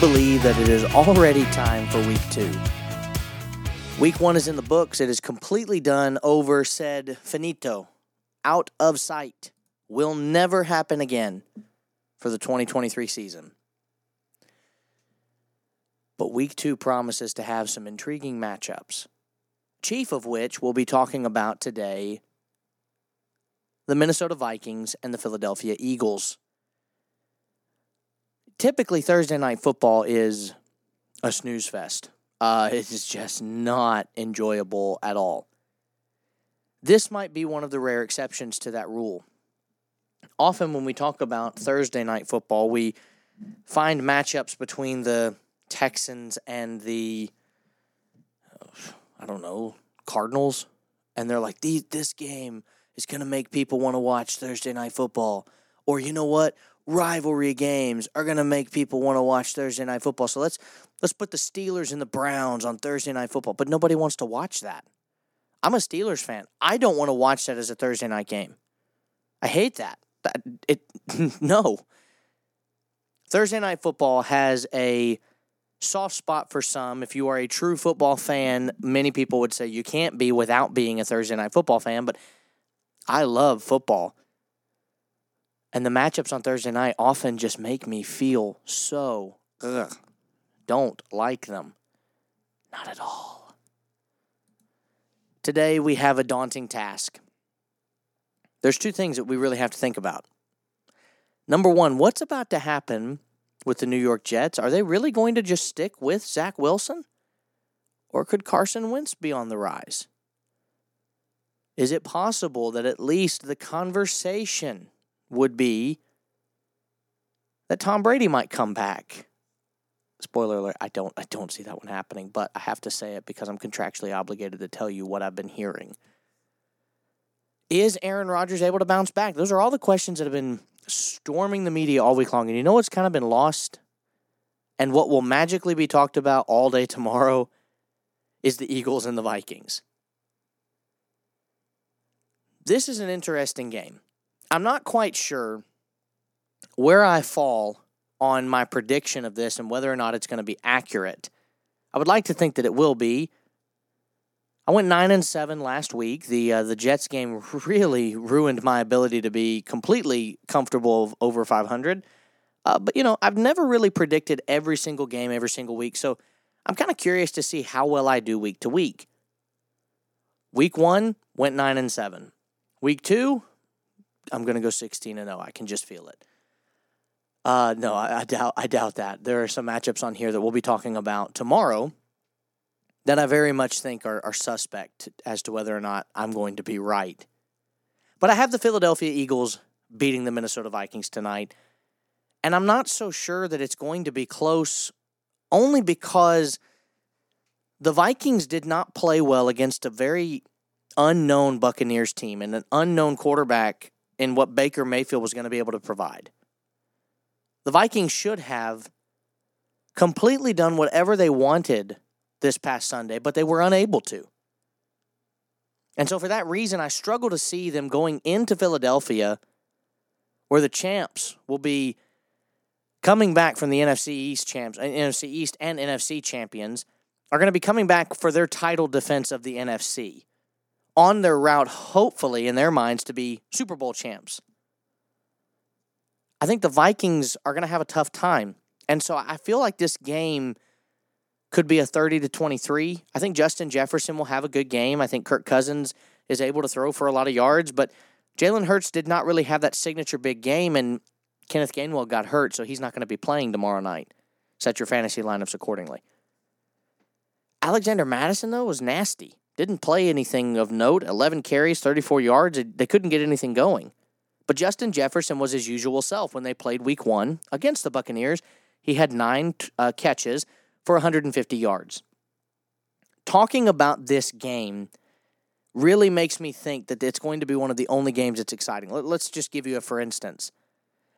believe that it is already time for week two? Week one is in the books. It is completely done, over, said, finito, out of sight. Will never happen again for the 2023 season. But week two promises to have some intriguing matchups, chief of which we'll be talking about today the Minnesota Vikings and the Philadelphia Eagles. Typically, Thursday night football is a snooze fest. Uh, it is just not enjoyable at all. This might be one of the rare exceptions to that rule. Often, when we talk about Thursday night football, we find matchups between the Texans and the, I don't know, Cardinals. And they're like, this game is going to make people want to watch Thursday night football. Or you know what? Rivalry games are going to make people want to watch Thursday night football. So let's let's put the Steelers and the Browns on Thursday night football. But nobody wants to watch that. I'm a Steelers fan. I don't want to watch that as a Thursday night game. I hate that. That it no. Thursday night football has a soft spot for some. If you are a true football fan, many people would say you can't be without being a Thursday night football fan, but I love football. And the matchups on Thursday night often just make me feel so ugh, don't like them. Not at all. Today we have a daunting task. There's two things that we really have to think about. Number one, what's about to happen with the New York Jets? Are they really going to just stick with Zach Wilson? Or could Carson Wentz be on the rise? Is it possible that at least the conversation would be that Tom Brady might come back? Spoiler alert, I don't I don't see that one happening, but I have to say it because I'm contractually obligated to tell you what I've been hearing. Is Aaron Rodgers able to bounce back? Those are all the questions that have been storming the media all week long. And you know what's kind of been lost? And what will magically be talked about all day tomorrow is the Eagles and the Vikings. This is an interesting game. I'm not quite sure where I fall on my prediction of this and whether or not it's going to be accurate. I would like to think that it will be. I went nine and seven last week. The uh, the Jets game really ruined my ability to be completely comfortable over 500. Uh, but you know, I've never really predicted every single game every single week, so I'm kind of curious to see how well I do week to week. Week one went nine and seven. Week two, I'm going to go 16 and 0. I can just feel it. Uh, no, I, I, doubt. I doubt that. There are some matchups on here that we'll be talking about tomorrow that I very much think are, are suspect as to whether or not I'm going to be right. But I have the Philadelphia Eagles beating the Minnesota Vikings tonight, and I'm not so sure that it's going to be close, only because the Vikings did not play well against a very unknown Buccaneers team and an unknown quarterback in what Baker Mayfield was going to be able to provide. The Vikings should have completely done whatever they wanted this past Sunday, but they were unable to. And so, for that reason, I struggle to see them going into Philadelphia where the champs will be coming back from the NFC East champs, uh, NFC East and NFC champions are going to be coming back for their title defense of the NFC on their route, hopefully, in their minds, to be Super Bowl champs. I think the Vikings are going to have a tough time. And so I feel like this game could be a 30 to 23. I think Justin Jefferson will have a good game. I think Kirk Cousins is able to throw for a lot of yards, but Jalen Hurts did not really have that signature big game, and Kenneth Gainwell got hurt, so he's not going to be playing tomorrow night. Set your fantasy lineups accordingly. Alexander Mattison, though, was nasty. Didn't play anything of note. 11 carries, 34 yards. They couldn't get anything going. But Justin Jefferson was his usual self when they played week one against the Buccaneers. He had nine uh, catches for 150 yards. Talking about this game really makes me think that it's going to be one of the only games that's exciting. Let's just give you a for instance.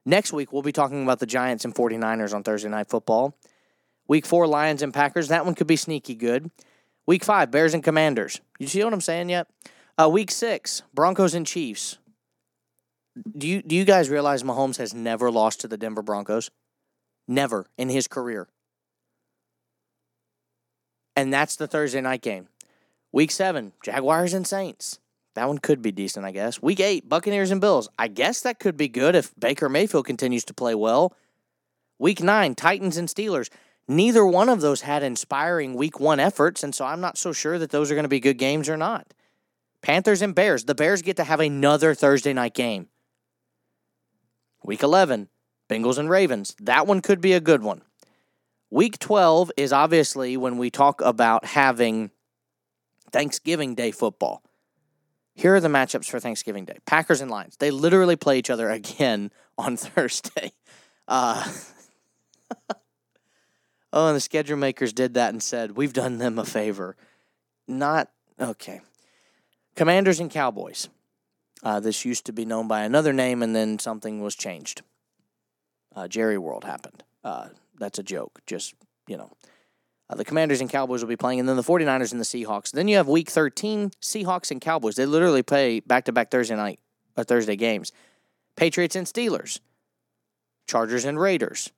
Next week, we'll be talking about the Giants and 49ers on Thursday Night Football. Week four, Lions and Packers. That one could be sneaky good. Week five, Bears and Commanders. You see what I'm saying yet? Uh, week six, Broncos and Chiefs. Do you do you guys realize Mahomes has never lost to the Denver Broncos? Never in his career. And that's the Thursday night game. Week seven, Jaguars and Saints. That one could be decent, I guess. Week eight, Buccaneers and Bills. I guess that could be good if Baker Mayfield continues to play well. Week nine, Titans and Steelers. Neither one of those had inspiring week one efforts, and so I'm not so sure that those are going to be good games or not. Panthers and Bears. The Bears get to have another Thursday night game. Week 11, Bengals and Ravens. That one could be a good one. Week 12 is obviously when we talk about having Thanksgiving Day football. Here are the matchups for Thanksgiving Day Packers and Lions. They literally play each other again on Thursday. Uh, oh, and the schedule makers did that and said, We've done them a favor. Not, okay. Commanders and Cowboys. Uh, this used to be known by another name, and then something was changed. Uh, Jerry World happened. Uh, that's a joke. Just, you know. Uh, the Commanders and Cowboys will be playing, and then the 49ers and the Seahawks. Then you have Week 13, Seahawks and Cowboys. They literally play back to back Thursday night or Thursday games. Patriots and Steelers, Chargers and Raiders,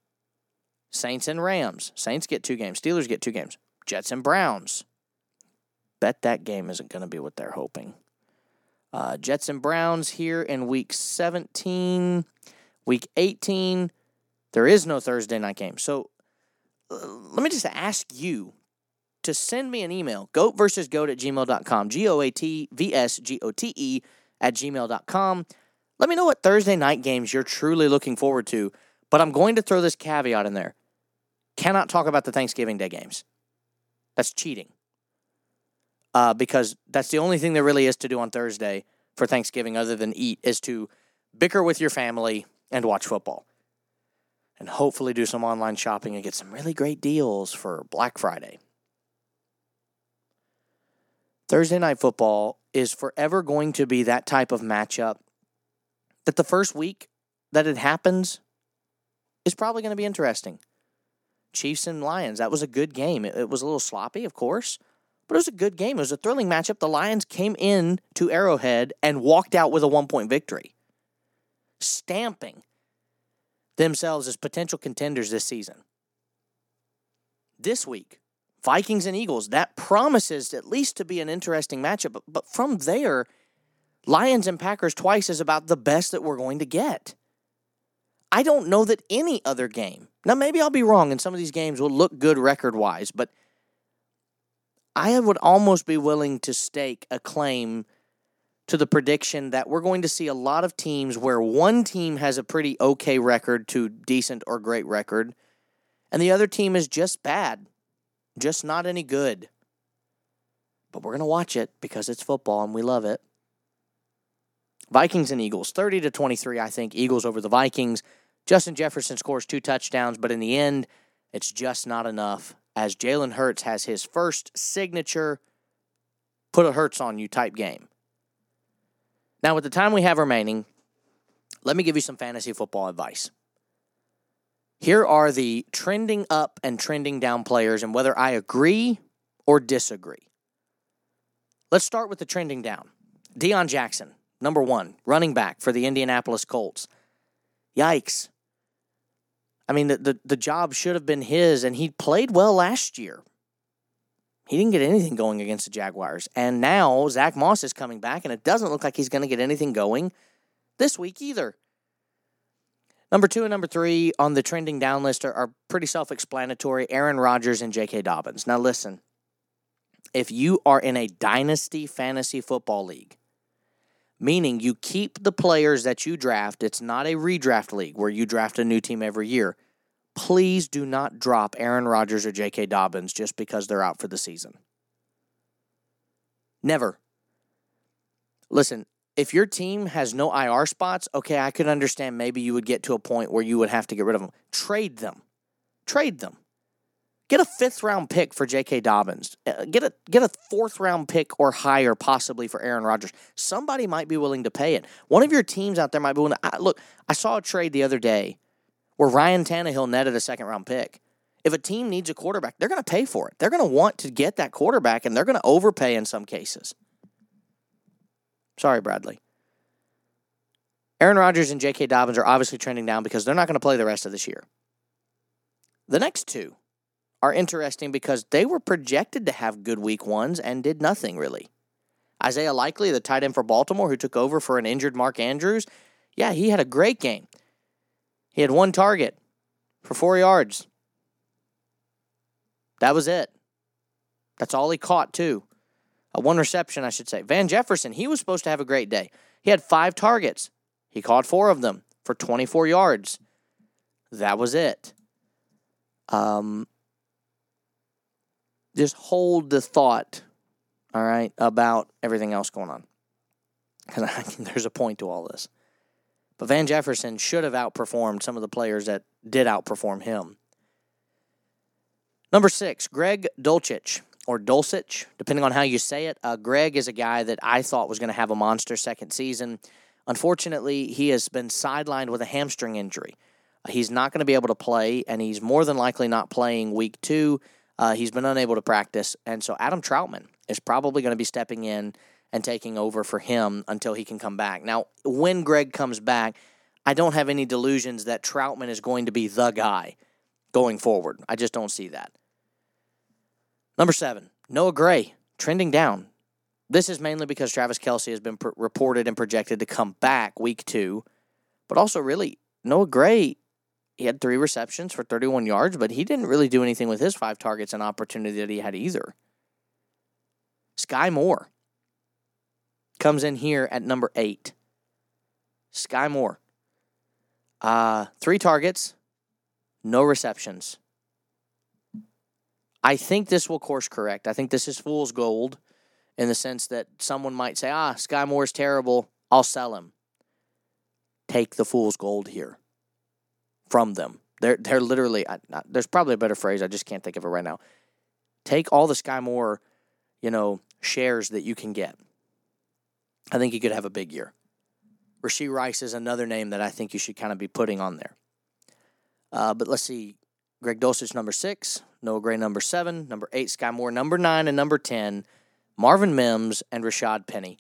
Saints and Rams. Saints get two games. Steelers get two games. Jets and Browns. Bet that game isn't going to be what they're hoping. Uh, Jets and Browns here in Week 17. Week 18, there is no Thursday night game. So let me just ask you to send me an email goat versus goat at gmail.com g-o-a-t-v-s-g-o-t-e at gmail.com let me know what thursday night games you're truly looking forward to but i'm going to throw this caveat in there cannot talk about the thanksgiving day games that's cheating uh, because that's the only thing there really is to do on thursday for thanksgiving other than eat is to bicker with your family and watch football and hopefully do some online shopping and get some really great deals for Black Friday. Thursday night football is forever going to be that type of matchup that the first week that it happens is probably going to be interesting. Chiefs and Lions, that was a good game. It, it, was a little sloppy, of course, but it was a good game. It was a thrilling matchup. The Lions came in to Arrowhead and walked out with a one point victory, stamping themselves as potential contenders this season. This week, Vikings and Eagles, that promises at least to be an interesting matchup. But, but from there, Lions and Packers twice is about the best that we're going to get. I don't know that any other game, now maybe I'll be wrong and some of these games will look good record wise, but I would almost be willing to stake a claim to the prediction that we're going to see a lot of teams where one team has a pretty okay record to decent or great record, and the other team is just bad, just not any good. But we're going to watch it because it's football and we love it. Vikings and Eagles, 30 to 23, I think. Eagles over the Vikings. Justin Jefferson scores two touchdowns, but in the end, it's just not enough as Jalen Hurts has his first signature put a Hurts on you type game. Now, with the time we have remaining, let me give you some fantasy football advice. Here are the trending up and trending down players and whether I agree or disagree. Let's start with the trending down. Deon Jackson, number one, running back for the Indianapolis Colts. Yikes. I mean, the, the, the job should have been his, and he played well last year. He didn't get anything going against the Jaguars. And now Zach Moss is coming back, and it doesn't look like he's going to get anything going this week either. Number two and number three on the trending down list are, are pretty self explanatory Aaron Rodgers and J.K. Dobbins. Now, listen, if you are in a dynasty fantasy football league, meaning you keep the players that you draft, it's not a redraft league where you draft a new team every year please do not drop Aaron Rodgers or J.K. Dobbins just because they're out for the season. Never. Listen, if your team has no IR spots, okay, I could understand maybe you would get to a point where you would have to get rid of them. Trade them. Trade them. Get a fifth round pick for J.K. Dobbins. Uh, get a get a fourth round pick or higher, possibly for Aaron Rodgers. Somebody might be willing to pay it. One of your teams out there might be willing to. I, look, I saw a trade the other day where Ryan Tannehill netted a second round pick. If a team needs a quarterback, they're going to pay for it. They're going to want to get that quarterback, and they're going to overpay in some cases. Sorry, Bradley. Aaron Rodgers and J.K. Dobbins are obviously trending down because they're not going to play the rest of this year. The next two are interesting because they were projected to have good week ones and did nothing really. Isaiah Likely, the tight end for Baltimore, who took over for an injured Mark Andrews, yeah, he had a great game. He had one target for four yards. That was it. That's all he caught, too. Uh, one reception, I should say. Van Jefferson, he was supposed to have a great day. He had five targets. He caught four of them for 24 yards. That was it. Um, just hold the thought, all right, about everything else going on. Because there's a point to all this. But Van Jefferson should have outperformed some of the players that did outperform him. Number six, Greg Dulcich or Dulcich, depending on how you say it. Uh, Greg is a guy that I thought was going to have a monster second season. Unfortunately, he has been sidelined with a hamstring injury. Uh, he's not going to be able to play, and he's more than likely not playing week two. Uh, he's been unable to practice, and so Adam Trautman is probably going to be stepping in and taking over for him until he can come back. Now, when Greg comes back, I don't have any delusions that Trautman is going to be the guy going forward. I just don't see that. Number seven, Noah Gray trending down. This is mainly because Travis Kelce has been pr- reported and projected to come back week two, but also really Noah Gray. He had three receptions for 31 yards, but he didn't really do anything with his five targets and opportunity that he had either. Skyy Moore comes in here at number eight. Skyy Moore. Uh, three targets, no receptions. I think this will course correct. I think this is fool's gold in the sense that someone might say, ah, Skyy Moore's terrible. I'll sell him. Take the fool's gold here from them. They're, they're literally, I, there's probably a better phrase. I just can't think of it right now. Take all the Skyy Moore, you know, shares that you can get. I think he could have a big year. Rashee Rice is another name that I think you should kind of be putting on there. Uh, but let's see. Greg Dulcich, number six. Noah Gray, number seven. Number eight, Skyy Moore, number nine. And number 10, Marvin Mims and Rashaad Penny.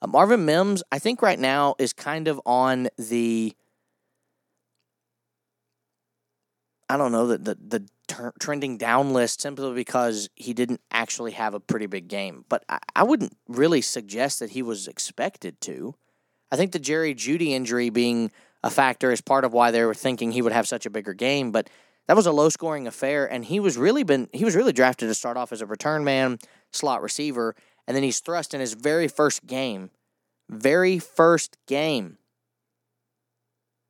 Uh, Marvin Mims, I think right now is kind of on the, I don't know, the, the, the ter- trending down list simply because he didn't actually have a pretty big game. But I, I wouldn't really suggest that he was expected to. I think the Jerry Jeudy injury being a factor is part of why they were thinking he would have such a bigger game. But that was a low scoring affair, and he was really been he was really drafted to start off as a return man, slot receiver, and then he's thrust in his very first game, very first game,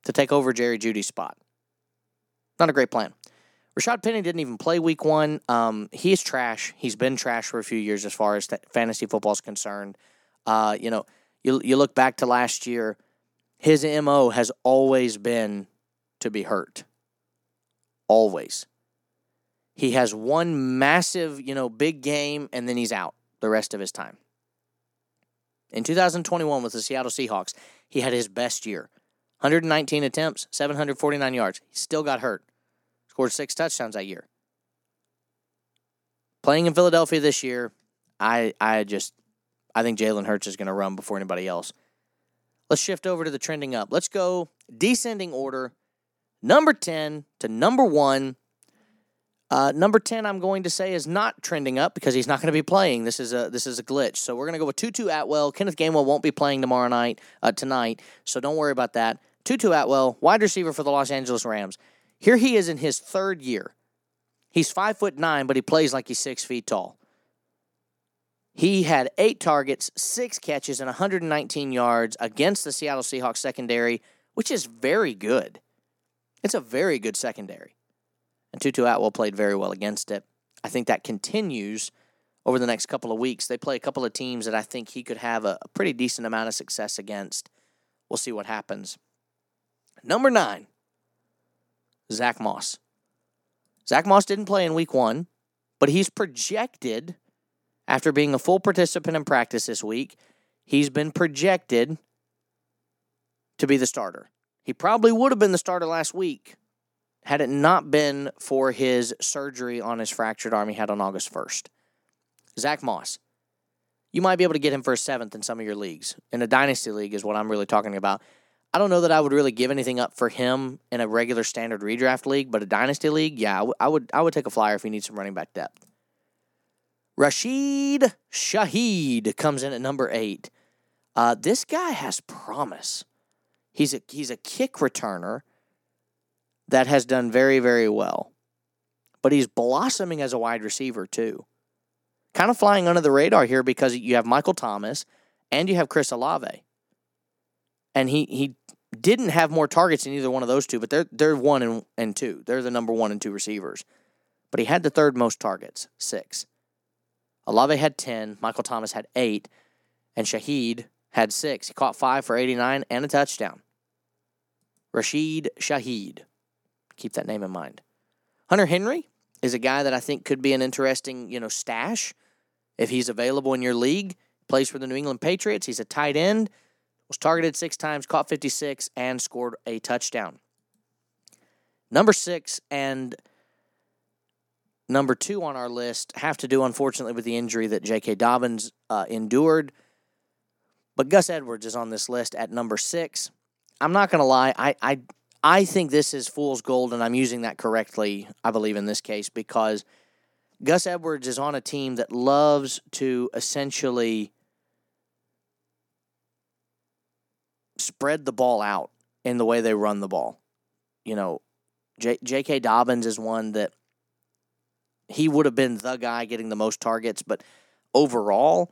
to take over Jerry Jeudy's spot. Not a great plan. Rashaad Penny didn't even play week one. Um, he's trash. He's been trash for a few years as far as fantasy football is concerned. Uh, you know, you you look back to last year, his mo has always been to be hurt. Always. He has one massive, you know, big game, and then he's out the rest of his time. In 2021 with the Seattle Seahawks, he had his best year. 119 attempts, 749 yards. He still got hurt. Scored six touchdowns that year. Playing in Philadelphia this year, I I just I think Jalen Hurts is going to run before anybody else. Let's shift over to the trending up. Let's go descending order, number 10 to number 1. Uh, number 10 I'm going to say is not trending up because he's not going to be playing. This is a this is a glitch. So we're going to go with Tutu Atwell. Kenneth Gainwell won't be playing tomorrow night uh, tonight, so don't worry about that. Tutu Atwell, wide receiver for the Los Angeles Rams. Here he is in his third year. He's five foot nine, but he plays like he's six feet tall. He had eight targets, six catches, and 119 yards against the Seattle Seahawks secondary, which is very good. It's a very good secondary. And Tutu Atwell played very well against it. I think that continues over the next couple of weeks. They play a couple of teams that I think he could have a, a pretty decent amount of success against. We'll see what happens. Number nine, Zach Moss. Zach Moss didn't play in week one, but he's projected after being a full participant in practice this week, he's been projected to be the starter. He probably would have been the starter last week had it not been for his surgery on his fractured arm he had on August 1st. Zach Moss. You might be able to get him for a seventh in some of your leagues. In a dynasty league is what I'm really talking about. I don't know that I would really give anything up for him in a regular standard redraft league, but a dynasty league, yeah, I, w- I would I would take a flyer if he needs some running back depth. Rashid Shaheed comes in at number eight. Uh, this guy has promise. He's a he's a kick returner that has done very very well, but he's blossoming as a wide receiver too. Kind of flying under the radar here because you have Michael Thomas and you have Chris Olave, and he he didn't have more targets than either one of those two, but they're they're one and, and two. They're the number one and two receivers, but he had the third most targets, six. Olave had ten, Michael Thomas had eight, and Shaheed had six. He caught five for 89 and a touchdown. Rashid Shaheed. Keep that name in mind. Hunter Henry is a guy that I think could be an interesting, you know, stash if he's available in your league. Plays for the New England Patriots. He's a tight end. Was targeted six times, caught 56, and scored a touchdown. Number six and number two on our list have to do, unfortunately, with the injury that J.K. Dobbins uh, endured. But Gus Edwards is on this list at number six. I'm not going to lie. I, I, I think this is fool's gold, and I'm using that correctly, I believe, in this case, because Gus Edwards is on a team that loves to essentially spread the ball out in the way they run the ball. You know, J- J.K. Dobbins is one that he would have been the guy getting the most targets, but overall,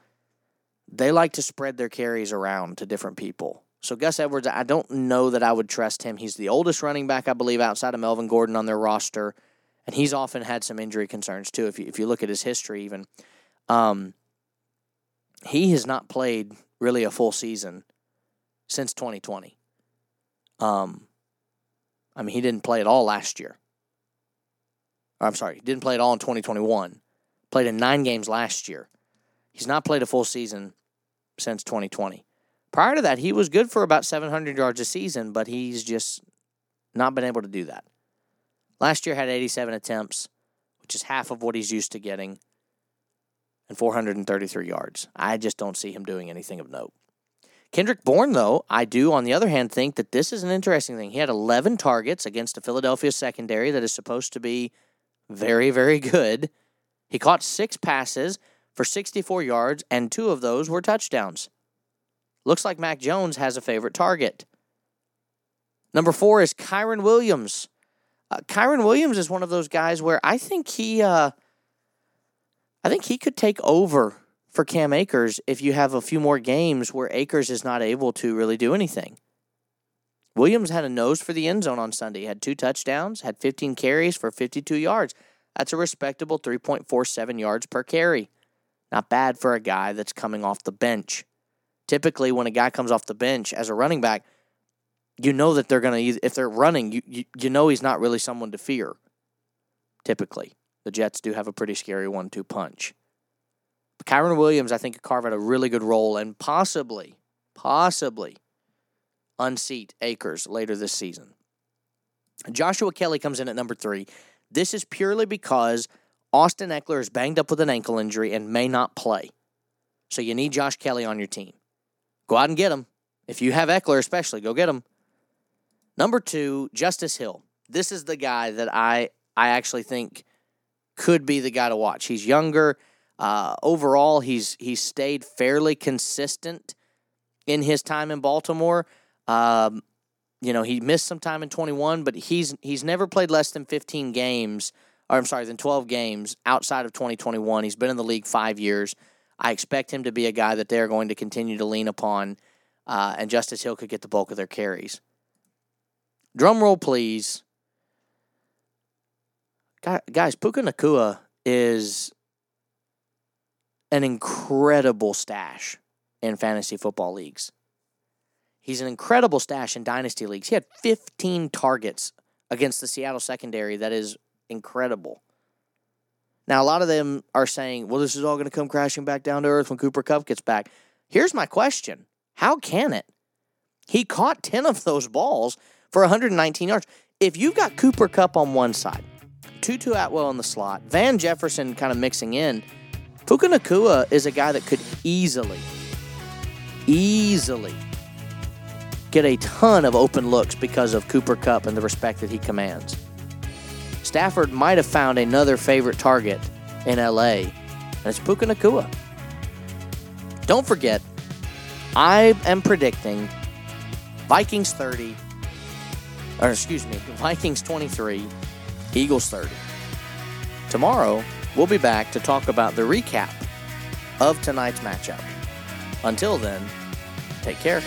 they like to spread their carries around to different people. So Gus Edwards, I don't know that I would trust him. He's the oldest running back, I believe, outside of Melvin Gordon on their roster, and he's often had some injury concerns too. If you if you look at his history, even, um, he has not played really a full season since 2020. Um, I mean, he didn't play at all last year. I'm sorry, he didn't play at all in 2021. Played in nine games last year. He's not played a full season since 2020. Prior to that, he was good for about 700 yards a season, but he's just not been able to do that. Last year had 87 attempts, which is half of what he's used to getting, and 433 yards. I just don't see him doing anything of note. Kendrick Bourne, though, I do, on the other hand, think that this is an interesting thing. He had 11 targets against a Philadelphia secondary that is supposed to be very, very good. He caught six passes for 64 yards, and two of those were touchdowns. Looks like Mac Jones has a favorite target. Number four is Kyren Williams. Uh, Kyren Williams is one of those guys where I think he, uh, I think he could take over for Cam Akers if you have a few more games where Akers is not able to really do anything. Williams had a nose for the end zone on Sunday. Had two touchdowns, had 15 carries for 52 yards. That's a respectable 3.47 yards per carry. Not bad for a guy that's coming off the bench. Typically, when a guy comes off the bench as a running back, you know that they're going to, if they're running, you, you, you know he's not really someone to fear. Typically, the Jets do have a pretty scary one two punch. But Kyren Williams, I think, could carve out a really good role and possibly, possibly unseat Akers later this season. Joshua Kelley comes in at number three. This is purely because Austin Ekeler is banged up with an ankle injury and may not play. So you need Josh Kelley on your team. Go out and get him. If you have Ekeler, especially, go get him. Number two, Justice Hill. This is the guy that I I actually think could be the guy to watch. He's younger. Uh, overall, he's he's stayed fairly consistent in his time in Baltimore. Um, you know, he missed some time in 21, but he's he's never played less than 15 games or I'm sorry, than 12 games outside of 2021. He's been in the league five years. I expect him to be a guy that they're going to continue to lean upon, uh, and Justice Hill could get the bulk of their carries. Drum roll, please. Guys, Puka Nacua is an incredible stash in fantasy football leagues. He's an incredible stash in dynasty leagues. He had 15 targets against the Seattle secondary that is incredible. Now, a lot of them are saying, well, this is all going to come crashing back down to earth when Cooper Kupp gets back. Here's my question How can it? He caught 10 of those balls for 119 yards. If you've got Cooper Kupp on one side, Tutu Atwell in the slot, Van Jefferson kind of mixing in, Puka Nacua is a guy that could easily, easily get a ton of open looks because of Cooper Kupp and the respect that he commands. Stafford might have found another favorite target in LA, and it's Puka Nacua. Don't forget, I am predicting Vikings 30, or excuse me, Vikings 23, Eagles 30. Tomorrow, we'll be back to talk about the recap of tonight's matchup. Until then, take care.